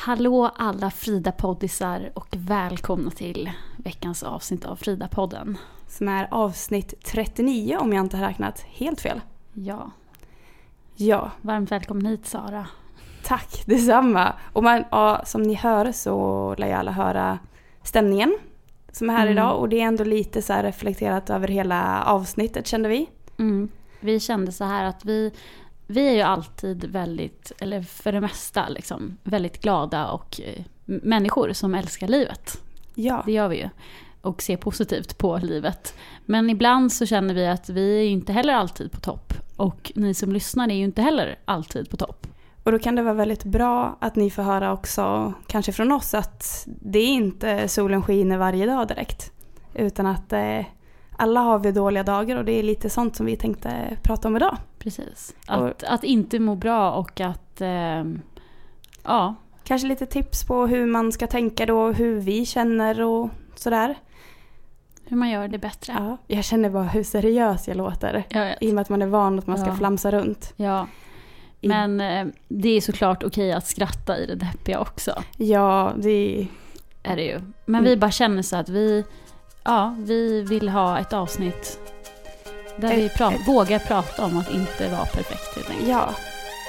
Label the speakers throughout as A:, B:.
A: Hallå alla Frida-poddisar och välkomna till veckans avsnitt av Frida-podden.
B: Som är avsnitt 39 om jag inte har räknat helt fel.
A: Ja,
B: Ja,
A: varmt välkommen hit Sara.
B: tack detsamma. Och man, ja, som ni hör så lär jag alla höra stämningen som är här
A: Mm.
B: idag. Och det är ändå lite så här reflekterat över hela avsnittet kände vi.
A: Mm. Vi kände så här att vi, vi är ju alltid väldigt, eller för det mesta liksom, väldigt glada och eh, människor som älskar livet.
B: Ja,
A: Det gör vi ju. Och ser positivt på livet. Men ibland så känner vi att vi är inte heller alltid på topp. Och ni som lyssnar är ju inte heller alltid på topp.
B: och då kan det vara väldigt bra att ni får höra också, kanske från oss, att det är inte solen skiner varje dag direkt. Utan att eh, alla har vi dåliga dagar och det är lite sånt som vi tänkte prata om idag.
A: Precis. Att, att inte må bra och att... ehm, ja,
B: Kanske lite tips på hur man ska tänka då, hur vi känner och sådär.
A: hur man gör det bättre.
B: Ja, jag känner bara hur seriös jag låter.
A: Jag.
B: I och med att man är van att man ska
A: Ja.
B: flamsa runt.
A: Ja. Men eh, det är såklart okej att skratta i det deppiga också.
B: Ja, det
A: Är det ju. Men vi bara känner så att vi, ja, vi vill ha ett avsnitt där vi
B: Ett-
A: pra-
B: ett-
A: vågar prata om att inte vara perfekt helt enkelt.
B: ja,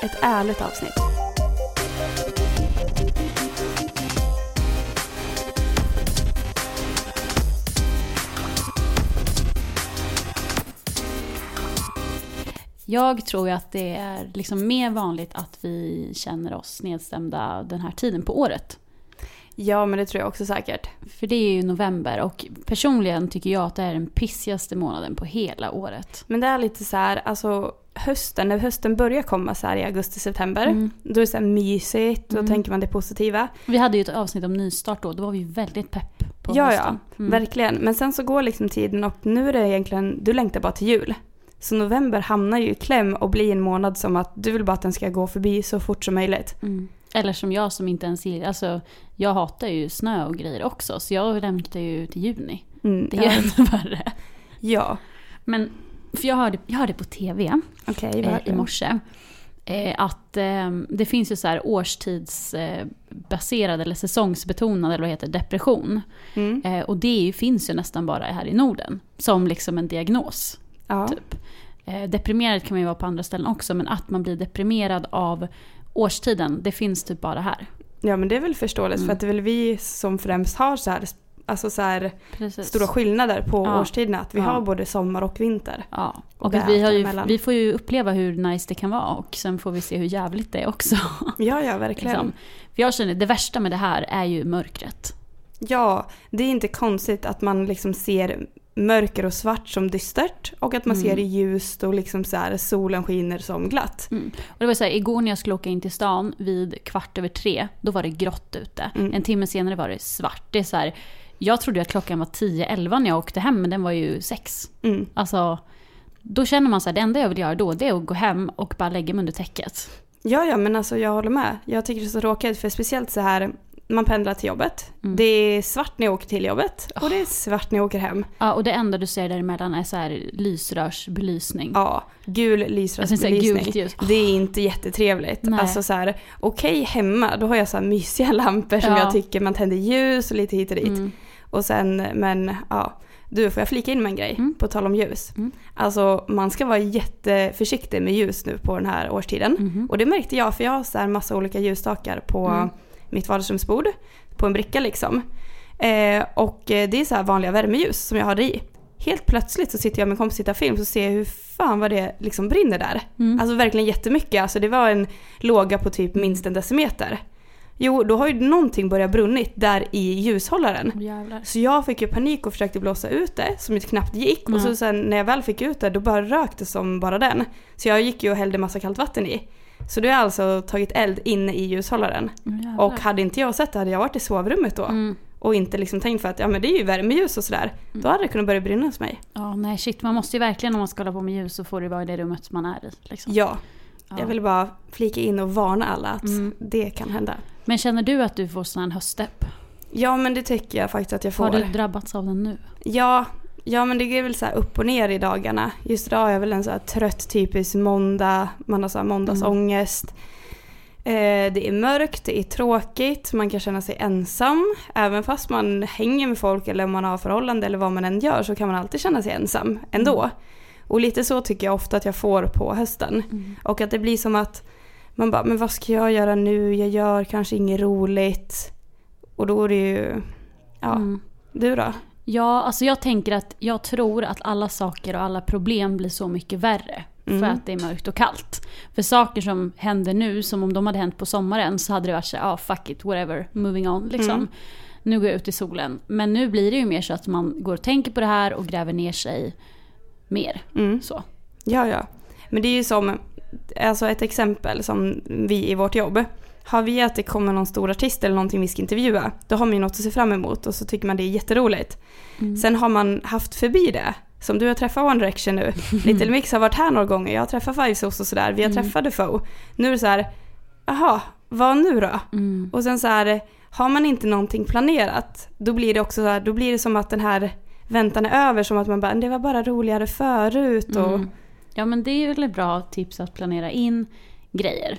B: ett ärligt avsnitt.
A: Jag tror ju att det är liksom mer vanligt att vi känner oss nedstämda den här tiden på året.
B: Ja, men det tror jag också säkert.
A: För det är ju november och personligen tycker jag att det är den pissigaste månaden på hela året.
B: Men det är lite så här, alltså hösten, när hösten börjar komma så här i augusti-september.
A: Mm.
B: Då är det så här mysigt, då
A: Mm.
B: tänker man det positiva.
A: Vi hade ju ett avsnitt om nystart då, då var vi väldigt pepp på
B: Ja, ja,
A: hösten. Mm.
B: verkligen. Men sen så går liksom tiden och nu är det egentligen, du längtar bara till jul. Så november hamnar ju i kläm och blir en månad som att du vill bara att den ska gå förbi så fort som möjligt.
A: Mm. Eller som jag som inte ens gillar, alltså jag hatar ju snö och grejer också så jag längtar ju till juni.
B: Mm,
A: Det är
B: ja.
A: ännu värre.
B: ja,
A: Men, för jag hörde, jag hörde på TV
B: okej.
A: eh, i morse eh, att eh, det finns ju så här årstidsbaserad eh, eller säsongsbetonad eller vad heter depression.
B: Mm.
A: Eh, och det ju, finns ju nästan bara här i Norden som liksom en diagnos.
B: Ja.
A: Typ. Eh, deprimerad kan man ju vara på andra ställen också men att man blir deprimerad av årstiden, det finns typ bara här.
B: ja, men det är väl förståeligt
A: Mm.
B: för att det är väl vi som främst har så här, alltså så här stora skillnader på
A: Ja.
B: årstiderna. Att vi
A: Ja.
B: har både sommar och vinter.
A: Ja,
B: Och
A: och vi, har ju, vi får ju uppleva hur nice det kan vara och sen får vi se hur jävligt det är också.
B: Ja, ja, verkligen.
A: liksom. För jag känner, det värsta med det här är ju mörkret.
B: Ja, det är inte konstigt att man liksom ser mörker och svart som dystert och att man
A: Mm.
B: ser det ljust och liksom så här, solen skiner som glatt.
A: Mm. Och det var så här, igår när jag skulle åka in till stan vid kvart över tre, då var det grått ute.
B: Mm.
A: En timme senare var det svart. Det är så här, jag trodde att klockan var 10-11 när jag åkte hem, men den var ju 6.
B: Mm.
A: Alltså, då känner man så här, det enda jag vill göra då, det är att gå hem och bara lägga mig under täcket.
B: Ja, ja, men alltså jag håller med. Jag tycker det är så tråkigt för speciellt så här, man pendlar till jobbet.
A: Mm.
B: Det är svart när jag åker till jobbet och det är svart när jag åker hem.
A: Ja, och det enda du ser däremellan är så här lysrörsbelysning.
B: Ja, gul lysrörsbelysning.
A: ljus.
B: Det är inte jättetrevligt.
A: Nej.
B: Alltså så här, okej hemma, då har jag så här mysiga lampor som
A: Ja.
B: jag tycker man tänder ljus och lite hit och dit.
A: Mm.
B: Och sen, men ja. Du, får jag flika in med en grej?
A: Mm.
B: På tal om ljus.
A: Mm.
B: Alltså man ska vara jätteförsiktig med ljus nu på den här årstiden.
A: Mhm.
B: Och det märkte jag för jag har så här massa olika ljusstakar på
A: Mm.
B: Mitt vardagsrumsbord. På en bricka liksom. Eh, och eh, det är så här vanliga värmeljus som jag har i. Helt plötsligt så sitter jag med en kompis och tittar film så ser jag hur fan vad det liksom brinner där.
A: Mm.
B: Alltså verkligen jättemycket. Alltså det var en låga på typ minst en decimeter. Jo, då har ju någonting börjat brunnit där i ljushållaren.
A: Jävlar.
B: Så jag fick ju panik och försökte blåsa ut det som ju knappt gick. Och så sen när jag väl fick ut det då bara rök det som bara den. Så jag gick ju och hällde massa kallt vatten i. Så det har alltså tagit eld inne i ljushållaren.
A: Jävlar.
B: Och hade inte jag sett det hade jag varit i sovrummet då.
A: Mm.
B: Och inte liksom tänkt för att ja men det är ju värmeljus och sådär. Då hade det kunnat börja brinna hos mig.
A: Ja, nej shit. Man måste ju verkligen om man ska hålla på med ljus så får det vara i det rummet man är i. Liksom.
B: Ja,
A: Ja.
B: jag vill bara flika in och varna alla att
A: Mm.
B: det kan hända.
A: Men känner du att du får sån här höstdepp?
B: Ja men det tycker jag faktiskt att jag får.
A: Har du drabbats av den nu?
B: Ja, ja men det går väl så upp och ner i dagarna. Just idag är jag väl en så trött typisk måndag, man har så här måndagsångest. Eh, det är mörkt, det är tråkigt, man kan känna sig ensam. Även fast man hänger med folk eller om man har förhållande eller vad man än gör så kan man alltid känna sig ensam ändå. Och lite så tycker jag ofta att jag får på hösten. Och att det blir som att man bara, men vad ska jag göra nu? Jag gör kanske inget roligt. Och då är det ju, ja,
A: Mm.
B: du då?
A: Ja, alltså jag tänker att jag tror att alla saker och alla problem blir så mycket värre.
B: Mm.
A: För att det är mörkt och kallt. För saker som händer nu, som om de hade hänt på sommaren så hade det varit så ja ah, fuck it, whatever, moving on liksom.
B: Mm.
A: Nu går jag ut i solen. Men nu blir det ju mer så att man går och tänker på det här och gräver ner sig mer.
B: Mm.
A: Så.
B: Ja, ja. Men det är ju som, alltså ett exempel som vi i vårt jobb. Har vi att det kommer någon stor artist eller någonting vi ska intervjua, då har man ju något att se fram emot och så tycker man det är jätteroligt. Sen har man haft förbi det. Som du har träffat One Direction nu. Little Mix har varit här några gånger, jag har träffat Five och sådär. Vi har träffat Defoe. Nu är det så här, jaha, vad nu då?
A: Mm.
B: Och sen så här, har man inte någonting planerat, då blir det också så här, då blir det som att den här väntan är över, som att man bara, det var bara roligare förut och
A: Mm. Ja men det är väl ett bra tips att planera in grejer.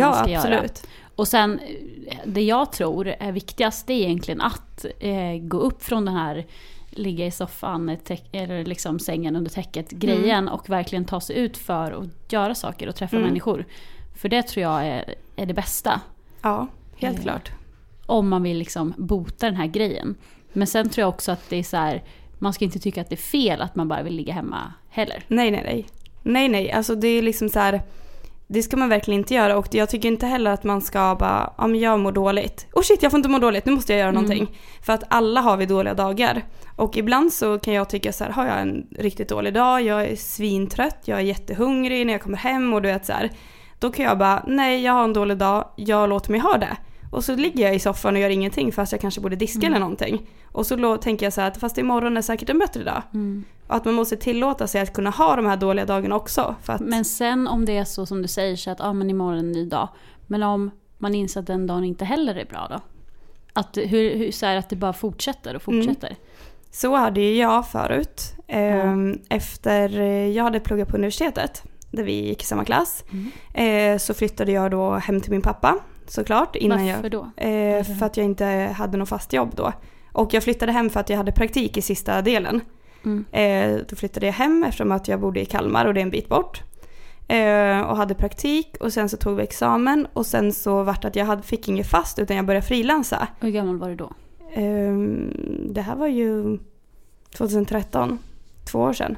B: Ja,
A: ska göra.
B: absolut.
A: Och sen, eh, det jag tror är viktigast det är egentligen att eh, gå upp från den här ligga i soffan täck- eller liksom sängen under täcket grejen och verkligen ta sig ut för att göra saker och träffa
B: Mm.
A: människor. För det tror jag är, är det bästa.
B: Ja, helt
A: Eh,
B: klart.
A: Om man vill liksom bota den här grejen. Men sen tror jag också att det är så här, man ska inte tycka att det är fel att man bara vill ligga hemma heller.
B: Nej, nej, nej. Nej, nej, alltså det är liksom så här. Det ska man verkligen inte göra och jag tycker inte heller att man ska bara, ja men jag mår dåligt. Oh shit, jag får inte må dåligt, nu måste jag göra
A: Mm.
B: någonting. För att alla har vi dåliga dagar. Och ibland så kan jag tycka så här, har jag en riktigt dålig dag, jag är svintrött, jag är jättehungrig när jag kommer hem och du vet så här. Då kan jag bara, nej jag har en dålig dag, jag låter mig ha det. Och så ligger jag i soffan och gör ingenting fast jag kanske borde diska
A: Mm.
B: eller någonting. Och så tänker jag så här att fast imorgon är säkert en bättre dag. Och att man måste tillåta sig att kunna ha de här dåliga dagarna också. Att,
A: Men sen om det är så som du säger så att ah, men imorgon är en ny dag. Men om man inser att den dagen inte heller är bra då? Att, hur, hur, så här, att det bara fortsätter och fortsätter.
B: Så hade ju jag förut. Ehm, Efter eh, jag hade pluggat på universitetet, där vi gick i samma klass, eh, så flyttade jag då hem till min pappa såklart. Innan
A: Varför
B: jag,
A: då?
B: eh, för att jag inte hade något fast jobb då. Och jag flyttade hem för att jag hade praktik i sista delen.
A: Mm.
B: Eh, då flyttade jag hem eftersom att jag bodde i Kalmar och det är en bit bort. Eh, och hade praktik och sen så tog vi examen och sen så vart att jag hade, fick inget fast utan jag började frilansa.
A: Hur gammal var du då?
B: Ehm, det här var ju 2013, två år sedan,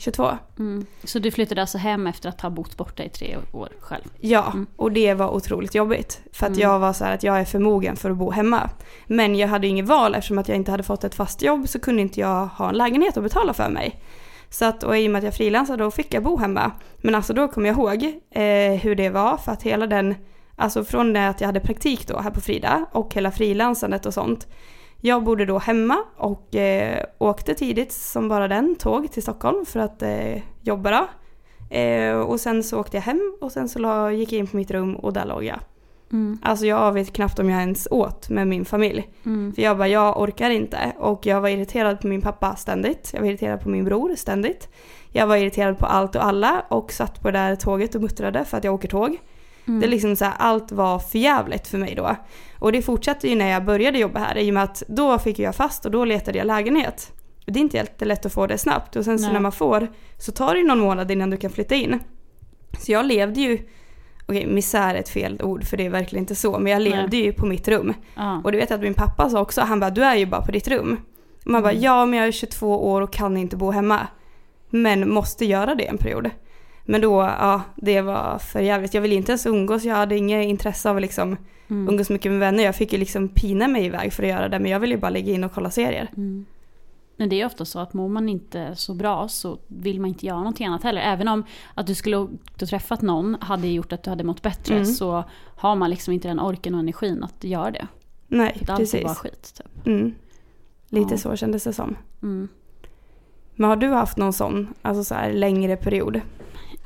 B: 22.
A: Mm. Så du flyttade alltså hem efter att ha bott borta i tre år själv?
B: Ja,
A: Mm.
B: och det var otroligt jobbigt. För att
A: Mm.
B: jag var så att jag är förmogen för att bo hemma. Men jag hade inget val eftersom att jag inte hade fått ett fast jobb så kunde inte jag ha en lägenhet att betala för mig. Så att, och i och med att jag frilansade då fick jag bo hemma. Men alltså då kommer jag ihåg eh, hur det var för att hela den, alltså från det att jag hade praktik då här på Frida och hela frilansandet och sånt. Jag bodde då hemma och eh, åkte tidigt som bara den tåg till Stockholm för att eh, jobba då. Eh, och sen så åkte jag hem och sen så la, gick jag in på mitt rum och där låg jag.
A: Mm.
B: Alltså jag vet knappt om jag ens åt med min familj.
A: Mm.
B: För jag bara, jag orkar inte. Och jag var irriterad på min pappa ständigt. Jag var irriterad på min bror ständigt. Jag var irriterad på allt och alla och satt på det där tåget och muttrade för att jag åker tåg.
A: Mm.
B: Det är liksom så här, allt var förjävligt för mig då. Och det fortsatte ju när jag började jobba här i och med att då fick jag fast och då letade jag lägenhet. Det är inte jättelätt att få det snabbt och sen så
A: Nej.
B: när man får så tar det ju någon månad innan du kan flytta in. Så jag levde ju, okej misär är ett fel ord för det är verkligen inte så, men jag levde ju på mitt rum.
A: Ja.
B: Och du vet att min pappa sa också, han bara du är ju bara på ditt rum. Man bara
A: Mm.
B: ja men jag är 22 år och kan inte bo hemma. Men måste göra det en period. Men då, ja det var för jävligt. Jag ville inte ens umgås, jag hade inget intresse av att liksom
A: Mm.
B: umgås mycket med vänner. Jag fick ju liksom pina mig iväg för att göra det men jag ville ju bara lägga in och kolla serier.
A: Mm. Men det är ofta så att mår man inte så bra så vill man inte göra någonting annat heller. Även om att du skulle ha träffat någon hade gjort att du hade mått bättre
B: Mm.
A: så har man liksom inte den orken och energin att göra det.
B: Nej,
A: För allt är bara
B: precis.
A: skit. Typ.
B: Mm. Lite
A: Ja.
B: så kändes det som.
A: Mm.
B: Men har du haft någon sån, alltså så här längre period?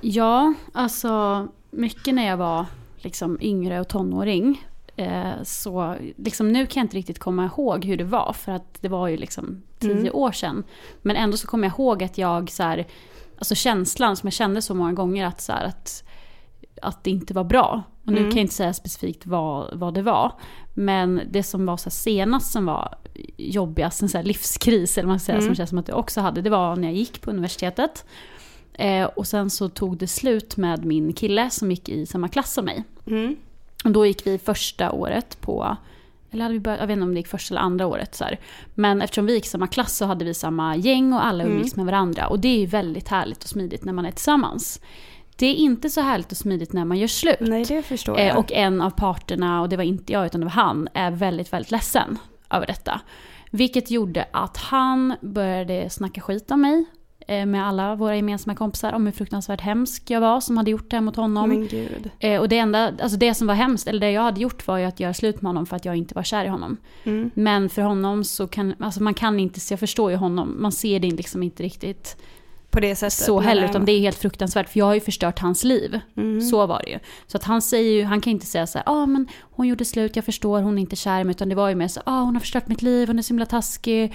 A: Ja, alltså mycket när jag var liksom yngre och tonåring. Eh, så liksom, nu kan jag inte riktigt komma ihåg hur det var för att det var ju liksom tio
B: Mm.
A: år sedan. Men ändå så kommer jag ihåg att jag så här, alltså känslan som jag kände så många gånger att, så här, att, att det inte var bra. Och nu
B: Mm.
A: kan jag inte säga specifikt vad, vad det var. Men det som var så senast som var jobbigast, en så livskris eller man säga,
B: Mm.
A: som känns som att jag också hade, det var när jag gick på universitetet. Eh, och sen så tog det slut med min kille som gick i samma klass som mig.
B: Mm.
A: Och då gick vi första året på, eller hade vi börjat, jag vet inte om det gick första eller andra året. Så här. Men eftersom vi gick i samma klass så hade vi samma gäng och alla
B: Mm.
A: umgicks med varandra. Och det är ju väldigt härligt och smidigt när man är tillsammans. Det är inte så härligt och smidigt när man gör slut.
B: Nej, det förstår jag.
A: Eh, och en av parterna, och det var inte jag utan det var han, är väldigt, väldigt ledsen över detta. Vilket gjorde att han började snacka skit om mig eh, med alla våra gemensamma kompisar om hur fruktansvärt hemsk jag var som hade gjort det här mot honom. Eh, och det enda, alltså det som var hemskt, eller det jag hade gjort var ju att göra slut med honom för att jag inte var kär i honom.
B: Mm.
A: Men för honom så kan, alltså man kan inte, jag förstår ju honom, man ser det liksom inte riktigt
B: På det sättet.
A: så heller,
B: eh,
A: utan det är helt fruktansvärt för jag har ju förstört hans liv.
B: mm.
A: Så var det ju. Så att han säger ju, han kan inte säga så här, ja ah, men hon gjorde slut, jag förstår, hon är inte kär i mig, utan det var ju mer så, ja ah, hon har förstört mitt liv, hon är så himla taskig.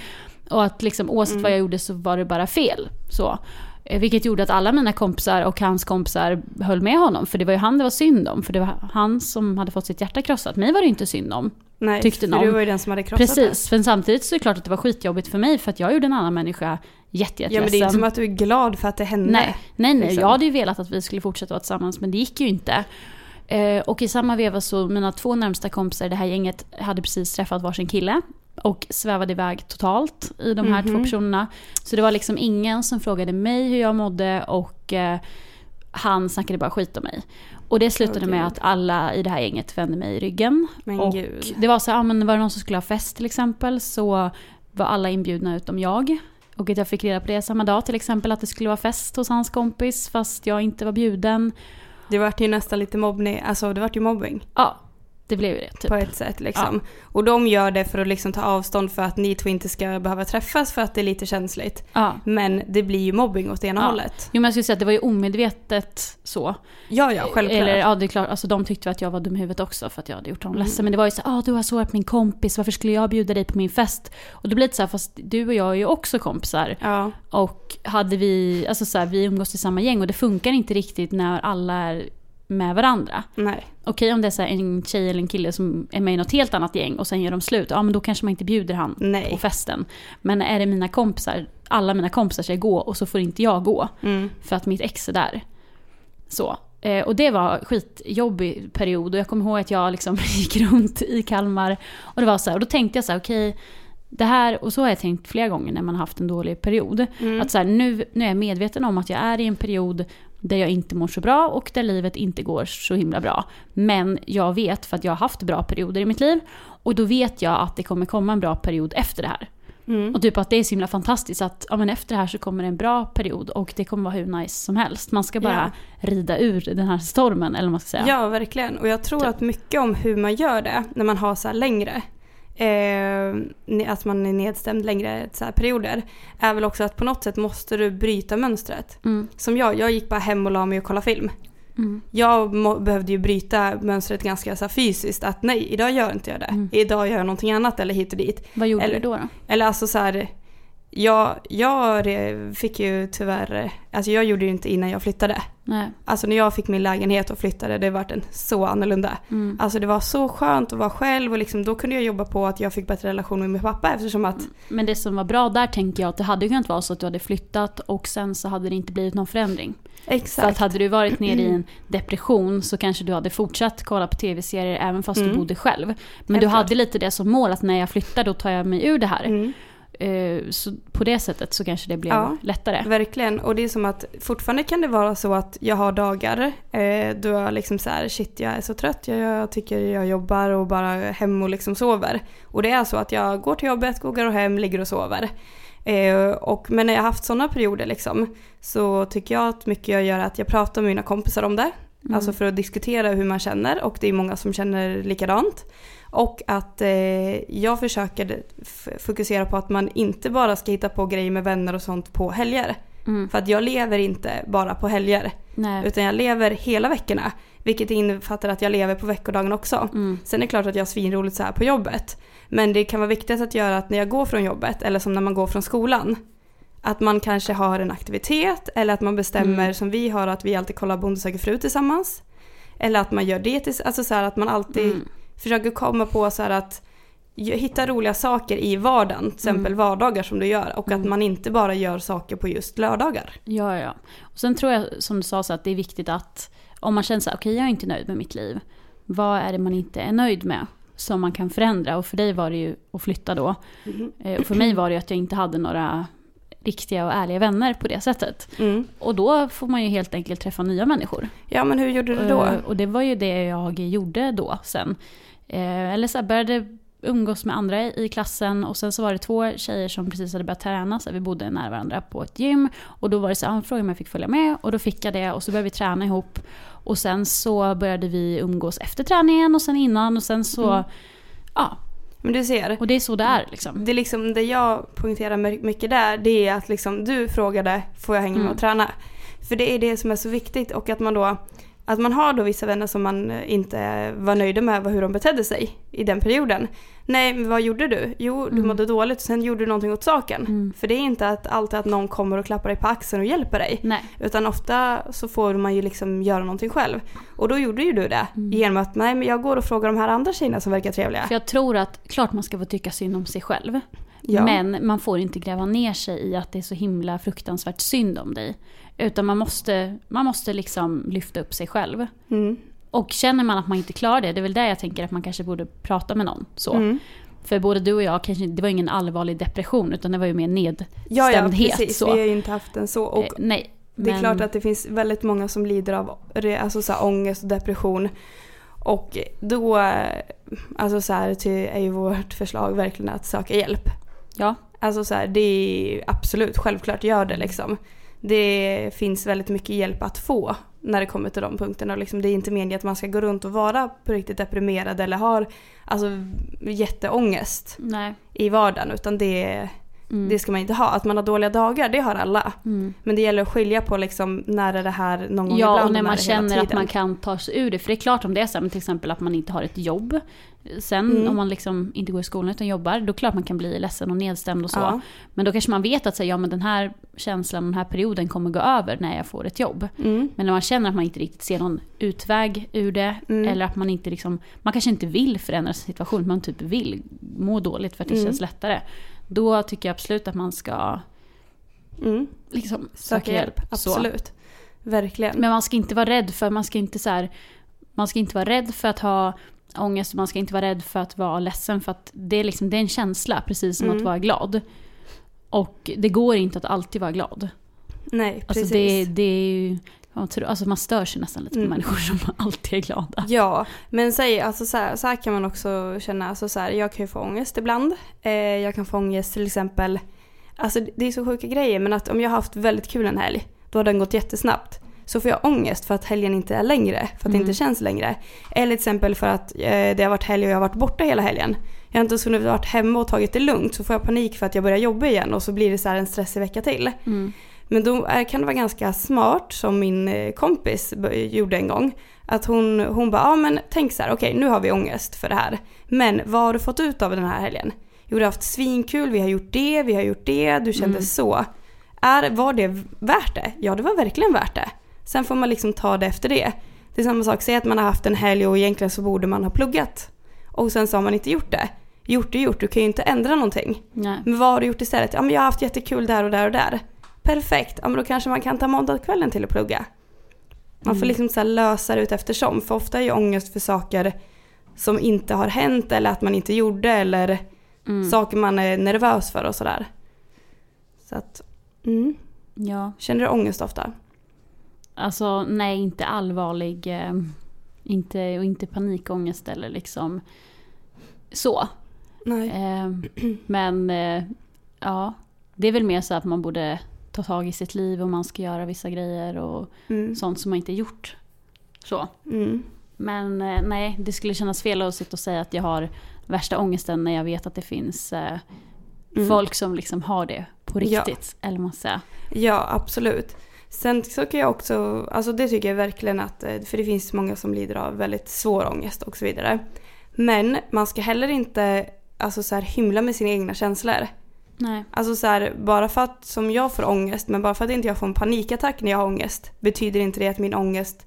A: Och att liksom oavsett
B: Mm.
A: vad jag gjorde så var det bara fel. Så. Eh, Vilket gjorde att alla mina kompisar och hans kompisar höll med honom. För det var ju han det var synd om. För det var han som hade fått sitt hjärta krossat. Mig var det inte synd om.
B: Nej,
A: tyckte
B: för
A: någon.
B: du var ju den som hade krossat
A: Precis, men samtidigt så är det klart att det var skitjobbigt för mig. För att jag gjorde en annan människa
B: det.
A: jätte,
B: Ja, men det är inte som att du är glad för att det hände.
A: Nej, nej, nej.
B: liksom.
A: Jag hade ju velat att vi skulle fortsätta vara tillsammans, men det gick ju inte. Eh, och i samma veva så, mina två närmsta kompisar i det här gänget hade precis träffat varsin kille. Och svävade iväg totalt i de här
B: Mhm.
A: två personerna. Så det var liksom ingen som frågade mig hur jag mådde och eh, han snackade bara skit om mig. Och det slutade
B: Åh,
A: med att alla i det här gänget vände mig i ryggen.
B: Men
A: och
B: gud.
A: det var så ja, men var det någon som skulle ha fest till exempel så var alla inbjudna utom jag. Och att jag fick reda på det samma dag till exempel att det skulle vara fest hos hans kompis fast jag inte var bjuden.
B: Det vart ju nästan lite mobbning, alltså det vart ju mobbing
A: Ja, det blev ju det. Typ.
B: på ett sätt liksom. Och de gör det för att liksom ta avstånd för att ni två inte ska behöva träffas för att det är lite känsligt.
A: Ja.
B: Men det blir ju mobbing åt ena
A: Ja.
B: hållet.
A: Jo men jag skulle säga att det var ju omedvetet så.
B: Ja, ja, självklart.
A: Eller ja, det är klart, alltså de tyckte att jag var dum i huvudet också för att jag hade gjort honom
B: Mm.
A: ledsen. Men det var ju så ah du har sårat min kompis, varför skulle jag bjuda dig på min fest? Och det blir lite så här, fast du och jag är ju också kompisar.
B: Ja,
A: Och hade vi, alltså så här, vi umgås i samma gäng och det funkar inte riktigt när alla är med varandra.
B: nej.
A: Okej om det är så en tjej eller en kille som är med i något helt annat gäng och sen gör de slut, ja men då kanske man inte bjuder han
B: Nej.
A: på festen. Men är det mina kompisar, alla mina kompisar ska gå och så får inte jag gå
B: Mm.
A: för att mitt ex är där. Så. Eh, och det var skitjobbig period och jag kommer ihåg att jag liksom gick runt i Kalmar och det var så här, och då tänkte jag så här, okej det här, och så har jag tänkt flera gånger när man har haft en dålig period.
B: Mm.
A: Att så här, nu, nu är jag medveten om att jag är i en period där jag inte mår så bra och där livet inte går så himla bra. Men jag vet för att jag har haft bra perioder i mitt liv och då vet jag att det kommer komma en bra period efter det här.
B: Mm.
A: Och typ att det är så himla fantastiskt att ja, men efter det här så kommer det en bra period och det kommer vara hur nice som helst. Man ska bara rida ur den här stormen eller vad man ska säga.
B: Ja, verkligen. Och jag tror
A: Typ.
B: att mycket om hur man gör det när man har så här längre, eh, att man är nedstämd längre så perioder, är väl också att på något sätt måste du bryta mönstret.
A: Mm,
B: Som jag, jag gick bara hem och la mig och kollade film.
A: mm,
B: Jag må, behövde ju bryta mönstret ganska så fysiskt, att nej, idag gör inte jag det.
A: Mm.
B: Idag gör jag någonting annat eller hit och dit.
A: Vad gjorde
B: Eller-
A: du då? då?
B: Eller alltså så här, jag, jag fick ju tyvärr, alltså jag gjorde ju inte innan jag flyttade.
A: Nej.
B: Alltså när jag fick min lägenhet och flyttade, det vart en så annorlunda.
A: Mm.
B: Alltså det var så skönt att vara själv och liksom, då kunde jag jobba på att jag fick bättre relation med min pappa eftersom att,
A: Men det som var bra där tänker jag att det hade kunnat vara så att du hade flyttat och sen så hade det inte blivit någon förändring. För att
B: exakt.
A: hade du varit nere i en depression så kanske du hade fortsatt kolla på tv-serier även fast du
B: Mm.
A: bodde själv. Men du
B: Självklart.
A: hade lite det som mål att när jag flyttar då tar jag mig ur det här.
B: Mm,
A: Så på det sättet så kanske det blev
B: Ja.
A: lättare.
B: verkligen. Och det är som att fortfarande kan det vara så att jag har dagar eh, då jag liksom så här, shit jag är så trött, jag, jag tycker jag jobbar och bara hem och liksom sover. Och det är så att jag går till jobbet, går och hem, ligger och sover. Eh, och, men när jag har haft sådana perioder liksom, så tycker jag att mycket jag gör är att jag pratar med mina kompisar om det.
A: Mm.
B: Alltså för att diskutera hur man känner och det är många som känner likadant. Och att eh, jag försöker fokusera på att man inte bara ska hitta på grejer med vänner och sånt på helger.
A: Mm.
B: För att jag lever inte bara på helger.
A: Nej.
B: Utan jag lever hela veckorna. Vilket innefattar att jag lever på veckodagen också.
A: Mm.
B: Sen är det klart att jag har svinroligt så här på jobbet. Men det kan vara viktigt att göra att när jag går från jobbet, eller som när man går från skolan, att man kanske har en aktivitet eller att man bestämmer
A: Mm.
B: som vi har att vi alltid kollar Bonde söker fru tillsammans. Eller att man gör det alltså så här att man alltid
A: Mm.
B: Försöker komma på så här att hitta roliga saker i vardagen, till exempel
A: Mm.
B: vardagar som du gör och att
A: Mm.
B: man inte bara gör saker på just lördagar.
A: Ja, ja. Och sen tror jag, som du sa, så att det är viktigt att om man känner så här, okej jag är inte nöjd med mitt liv. Vad är det man inte är nöjd med? Som man kan förändra. Och för dig var det ju att flytta då. Eh, Och för mig var det ju att jag inte hade några riktiga och ärliga vänner på det sättet.
B: Mm.
A: Och då får man ju helt enkelt träffa nya människor.
B: Ja men hur gjorde du då?
A: Eh, Och det var ju det jag gjorde då sen. Eh, Eller så här, började umgås med andra i klassen och sen så var det två tjejer som precis hade börjat träna så vi bodde nära varandra på ett gym. Och då var det så han frågade om jag fick följa med och då fick jag det och så började vi träna ihop. Och sen så började vi umgås efter träningen och sen innan och sen så,
B: Mm.
A: ja.
B: Men du ser,
A: Och det är så det är liksom.
B: det är liksom det jag poängterar my- mycket där, det är att liksom du frågade får jag hänga med
A: Mm.
B: och träna? För det är det som är så viktigt och att man då att man har då vissa vänner som man eh, inte var nöjda med hur de betedde sig i den perioden. Nej, men vad gjorde du? Jo, du
A: Mm.
B: mådde dåligt och sen gjorde du någonting åt saken.
A: Mm.
B: För det är inte att alltid att någon kommer och klappar dig på axeln och hjälper dig.
A: Nej.
B: Utan ofta så får man ju liksom göra någonting själv. Och då gjorde ju du det.
A: Mm.
B: Genom att, nej men jag går och frågar de här andra tjejerna som verkar trevliga.
A: För jag tror att, klart man ska få tycka synd om sig själv.
B: Ja.
A: Men man får inte gräva ner sig i att det är så himla fruktansvärt synd om dig. Utan man måste, man måste liksom lyfta upp sig själv.
B: Mm.
A: Och känner man att man inte klarar det, det är väl där jag tänker att man kanske borde prata med någon. Så.
B: Mm.
A: För både du och jag, kanske, det var ingen allvarlig depression utan det var ju mer nedstämdhet.
B: Ja, ja precis.
A: så.
B: Vi har ju inte haft den så. Och
A: Eh, nej.
B: det är
A: men-
B: klart att det finns väldigt många som lider av alltså så här, ångest och depression. Och då alltså så här, är ju vårt förslag verkligen att söka hjälp.
A: Ja.
B: Alltså så här, det är absolut, självklart gör det liksom. Det finns väldigt mycket hjälp att få när det kommer till de punkterna. Och Liksom, det är inte meningen att man ska gå runt och vara på riktigt deprimerad eller har alltså, jätteångest
A: Nej.
B: i vardagen. Utan det,
A: Mm.
B: det ska man inte ha. Att man har dåliga dagar, det har alla.
A: Mm.
B: Men det gäller att skilja på liksom, när är det här någon gång
A: Ja,
B: ibland
A: och när
B: är
A: man känner att man kan ta sig ur det. För det är klart om det är så här, till exempel att man inte har ett jobb. Sen
B: Mm.
A: om man liksom inte går i skolan utan jobbar, då är det klart man kan bli ledsen och nedstämd och så.
B: Ja.
A: Men då kanske man vet att säga, ja men den här känslan, den här perioden kommer gå över när jag får ett jobb.
B: Mm.
A: Men när man känner att man inte riktigt ser någon utväg ur det,
B: Mm.
A: eller att man inte liksom, man kanske inte vill förändra sin situation, man typ vill må dåligt för att det
B: Mm.
A: känns lättare. Då tycker jag absolut att man ska
B: Mm.
A: liksom
B: Söka hjälp,
A: Så.
B: absolut. Verkligen.
A: Men man ska inte vara rädd för, man ska inte så här, man ska inte vara rädd för att ha ångest, man ska inte vara rädd för att vara ledsen för att det är liksom, det är en känsla precis som
B: Mm.
A: att vara glad. Och det går inte att alltid vara glad.
B: Nej,
A: Alltså
B: precis.
A: det, det är ju, man, tror, alltså man stör sig nästan lite på
B: Mm.
A: människor som alltid är glada.
B: Ja, men säg, alltså så, här, så här kan man också känna. Alltså så här, jag kan ju få ångest ibland. Eh, jag kan få ångest till exempel. Alltså det är så sjuka grejer men att om jag har haft väldigt kul en helg, då har den gått jättesnabbt. Så får jag ångest för att helgen inte är längre, för att det
A: Mm.
B: inte känns längre. Eller till exempel för att eh, det har varit helg och jag har varit borta hela helgen. Jag har inte ens hunnit varit hemma och tagit det lugnt så får jag panik för att jag börjar jobba igen och så blir det så en stressig vecka till.
A: Mm.
B: Men då är- kan det vara ganska smart som min eh, kompis gjorde en gång. Att hon, hon bara, ja men tänk så här, okej nu har vi ångest för det här. Men vad har du fått ut av den här helgen? Jo, du har haft svinkul, vi har gjort det, vi har gjort det, du kände
A: Mm.
B: så. Är, var det värt det? Ja, det var verkligen värt det. Sen får man liksom ta det efter det. Det är samma sak, säg att man har haft en helg och egentligen så borde man ha pluggat. Och sen så har man inte gjort det. Gjort är gjort, du kan ju inte ändra någonting.
A: Nej.
B: Men vad har du gjort istället? Ja men jag har haft jättekul där och där och där. Perfekt, ja men då kanske man kan ta måndagskvällen till att plugga. Man får
A: Mm.
B: liksom så lösa det ut eftersom. För ofta är ju ångest för saker som inte har hänt eller att man inte gjorde eller
A: Mm.
B: saker man är nervös för och sådär. Så att, mm.
A: Ja,
B: Känner du ångest ofta?
A: alltså nej inte allvarlig, eh, inte, och inte panikångest eller liksom så.
B: Nej.
A: Eh, men eh, ja, det är väl mer så att man borde ta tag i sitt liv och man ska göra vissa grejer och
B: Mm.
A: sånt som man inte gjort. Så.
B: Mm.
A: Men eh, nej, det skulle kännas fel att sitta och säga att jag har värsta ångesten när jag vet att det finns eh,
B: Mm.
A: folk som liksom har det på
B: Ja.
A: riktigt. Eller vad man säger.
B: Ja, absolut. Sen så kan jag också, alltså det tycker jag verkligen att, eh, för det finns många som lider av väldigt svår ångest och så vidare. Men man ska heller inte alltså så här, hymla med sina egna känslor.
A: Nej.
B: Alltså så här, bara för att som jag får ångest, men bara för att inte jag får en panikattack när jag har ångest, betyder inte det att min ångest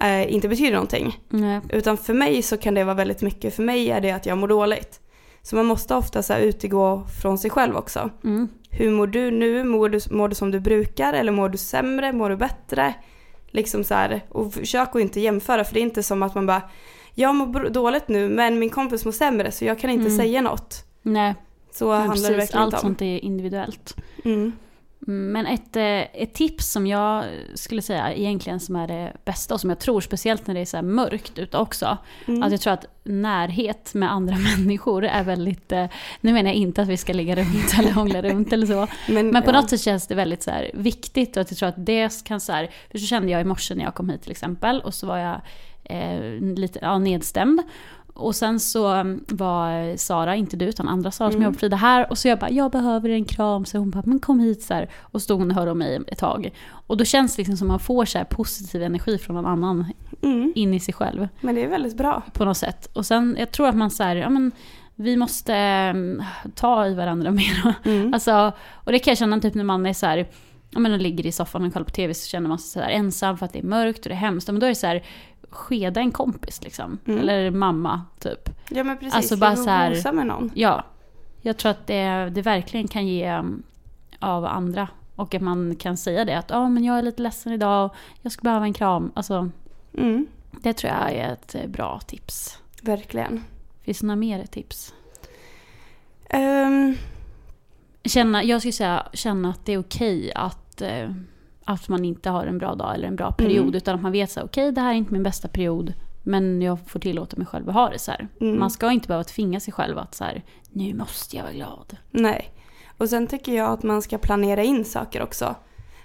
B: eh, inte betyder någonting.
A: nej.
B: Utan för mig så kan det vara väldigt mycket, för mig är det att jag mår dåligt. Så man måste ofta så här utgå från sig själv också.
A: Mm.
B: Hur mår du nu? Mår du, mår du som du brukar eller mår du sämre? Mår du bättre? Liksom så här, och försök att inte jämföra för det är inte som att man bara jag mår dåligt nu men min kompis mår sämre så jag kan inte
A: Mm.
B: säga något.
A: nej.
B: Så
A: Men
B: handlar det
A: precis,
B: verkligen
A: allt
B: om.
A: sånt är individuellt.
B: Mm.
A: Men ett, eh, ett tips som jag skulle säga egentligen som är det bästa och som jag tror speciellt när det är så mörkt ute också.
B: Mm.
A: Att jag tror att närhet med andra människor är väldigt, eh, nu menar jag inte att vi ska ligga runt eller hångla runt eller så. Men på
B: ja.
A: något sätt känns det väldigt så viktigt och att jag tror att det kan så här, för så kände jag i morse när jag kom hit till exempel och så var jag eh, lite ja, nedstämd. Och sen så mm, var Sara, inte du utan andra Sara som
B: Mm.
A: jobbar på Frida här och så jag bara jag behöver en kram så hon bara men kom hit så här. Och stod hon och hörde om mig ett tag. Och då känns det liksom som man får så här positiv energi från någon annan
B: Mm.
A: in i sig själv
B: Men det är väldigt bra.
A: på något sätt. Och sen jag tror att man så här, ja men vi måste mm, ta i varandra mer.
B: Mm.
A: Alltså, och det kan jag känna typ när man är så här, ja men ligger i soffan och kollar på tv så känner man sig så här ensam för att det är mörkt och det är hemskt. Men då är det så här, skeda en kompis liksom.
B: Mm.
A: Eller mamma typ.
B: Ja men precis,
A: Alltså bara så här-
B: med någon.
A: Ja, jag tror att det, det verkligen kan ge um, av andra. Och att man kan säga det att ja men jag är lite ledsen idag och jag skulle behöva en kram. Alltså
B: Mm.
A: det tror jag är ett eh, bra tips.
B: Verkligen.
A: Finns det några mer tips?
B: Ehm,
A: Känna, jag skulle säga känna att det är okej att, eh, att man inte har en bra dag eller en bra period.
B: Mm.
A: Utan att man vet så okej det här är inte min bästa period. Men jag får tillåta mig själv att ha det så.
B: Mm.
A: Man ska inte behöva tvinga sig själv att så här, nu måste jag vara glad.
B: nej. Och sen tycker jag att man ska planera in saker också.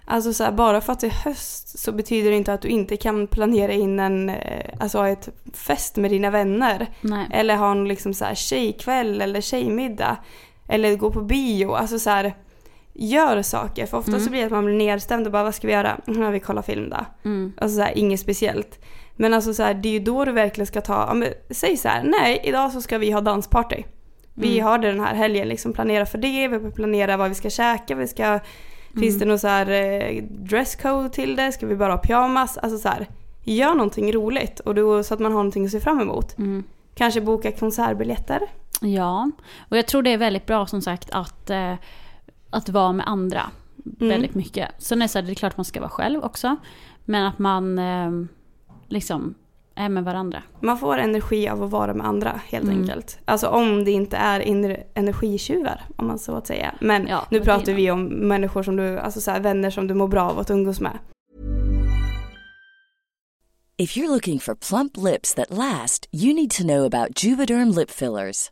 B: Alltså så här, bara för att det är höst så betyder det inte att du inte kan planera in en, eh, alltså ett fest med dina vänner.
A: Nej.
B: Eller ha en liksom så här tjejkväll eller tjejmiddag. Eller gå på bio. Alltså så här, gör saker. För ofta
A: Mm.
B: så blir det att man blir nedstämd och bara vad ska vi göra? Ja, vi kollar film då.
A: Mm.
B: Alltså så här, inget speciellt. Men alltså så här, det är ju då du verkligen ska ta, ja, men, säg så här, nej idag så ska vi ha dansparty. Vi
A: Mm.
B: har det den här helgen, liksom planera för det, vi planerar vad vi ska käka, vi ska, finns
A: Mm.
B: det någon så här eh, dresscode till det, ska vi bara ha pyjamas? Alltså så här, gör någonting roligt och då, så att man har någonting att se fram emot.
A: Mm.
B: Kanske boka konsertbiljetter.
A: Ja, och jag tror det är väldigt bra som sagt att, eh, att vara med andra.
B: Mm.
A: Väldigt mycket. Sen är det, så här, det är klart man ska vara själv också. Men att man eh, liksom är med varandra.
B: Man får energi av att vara med andra helt
A: Mm.
B: enkelt. Alltså om det inte är inre energitjuvar om man så att säga. Men
A: Ja,
B: nu pratar vi om människor som du, alltså så här, vänner som du mår bra av att umgås med.
C: If you're looking for plump lips that last, you need to know about Juvederm lip fillers.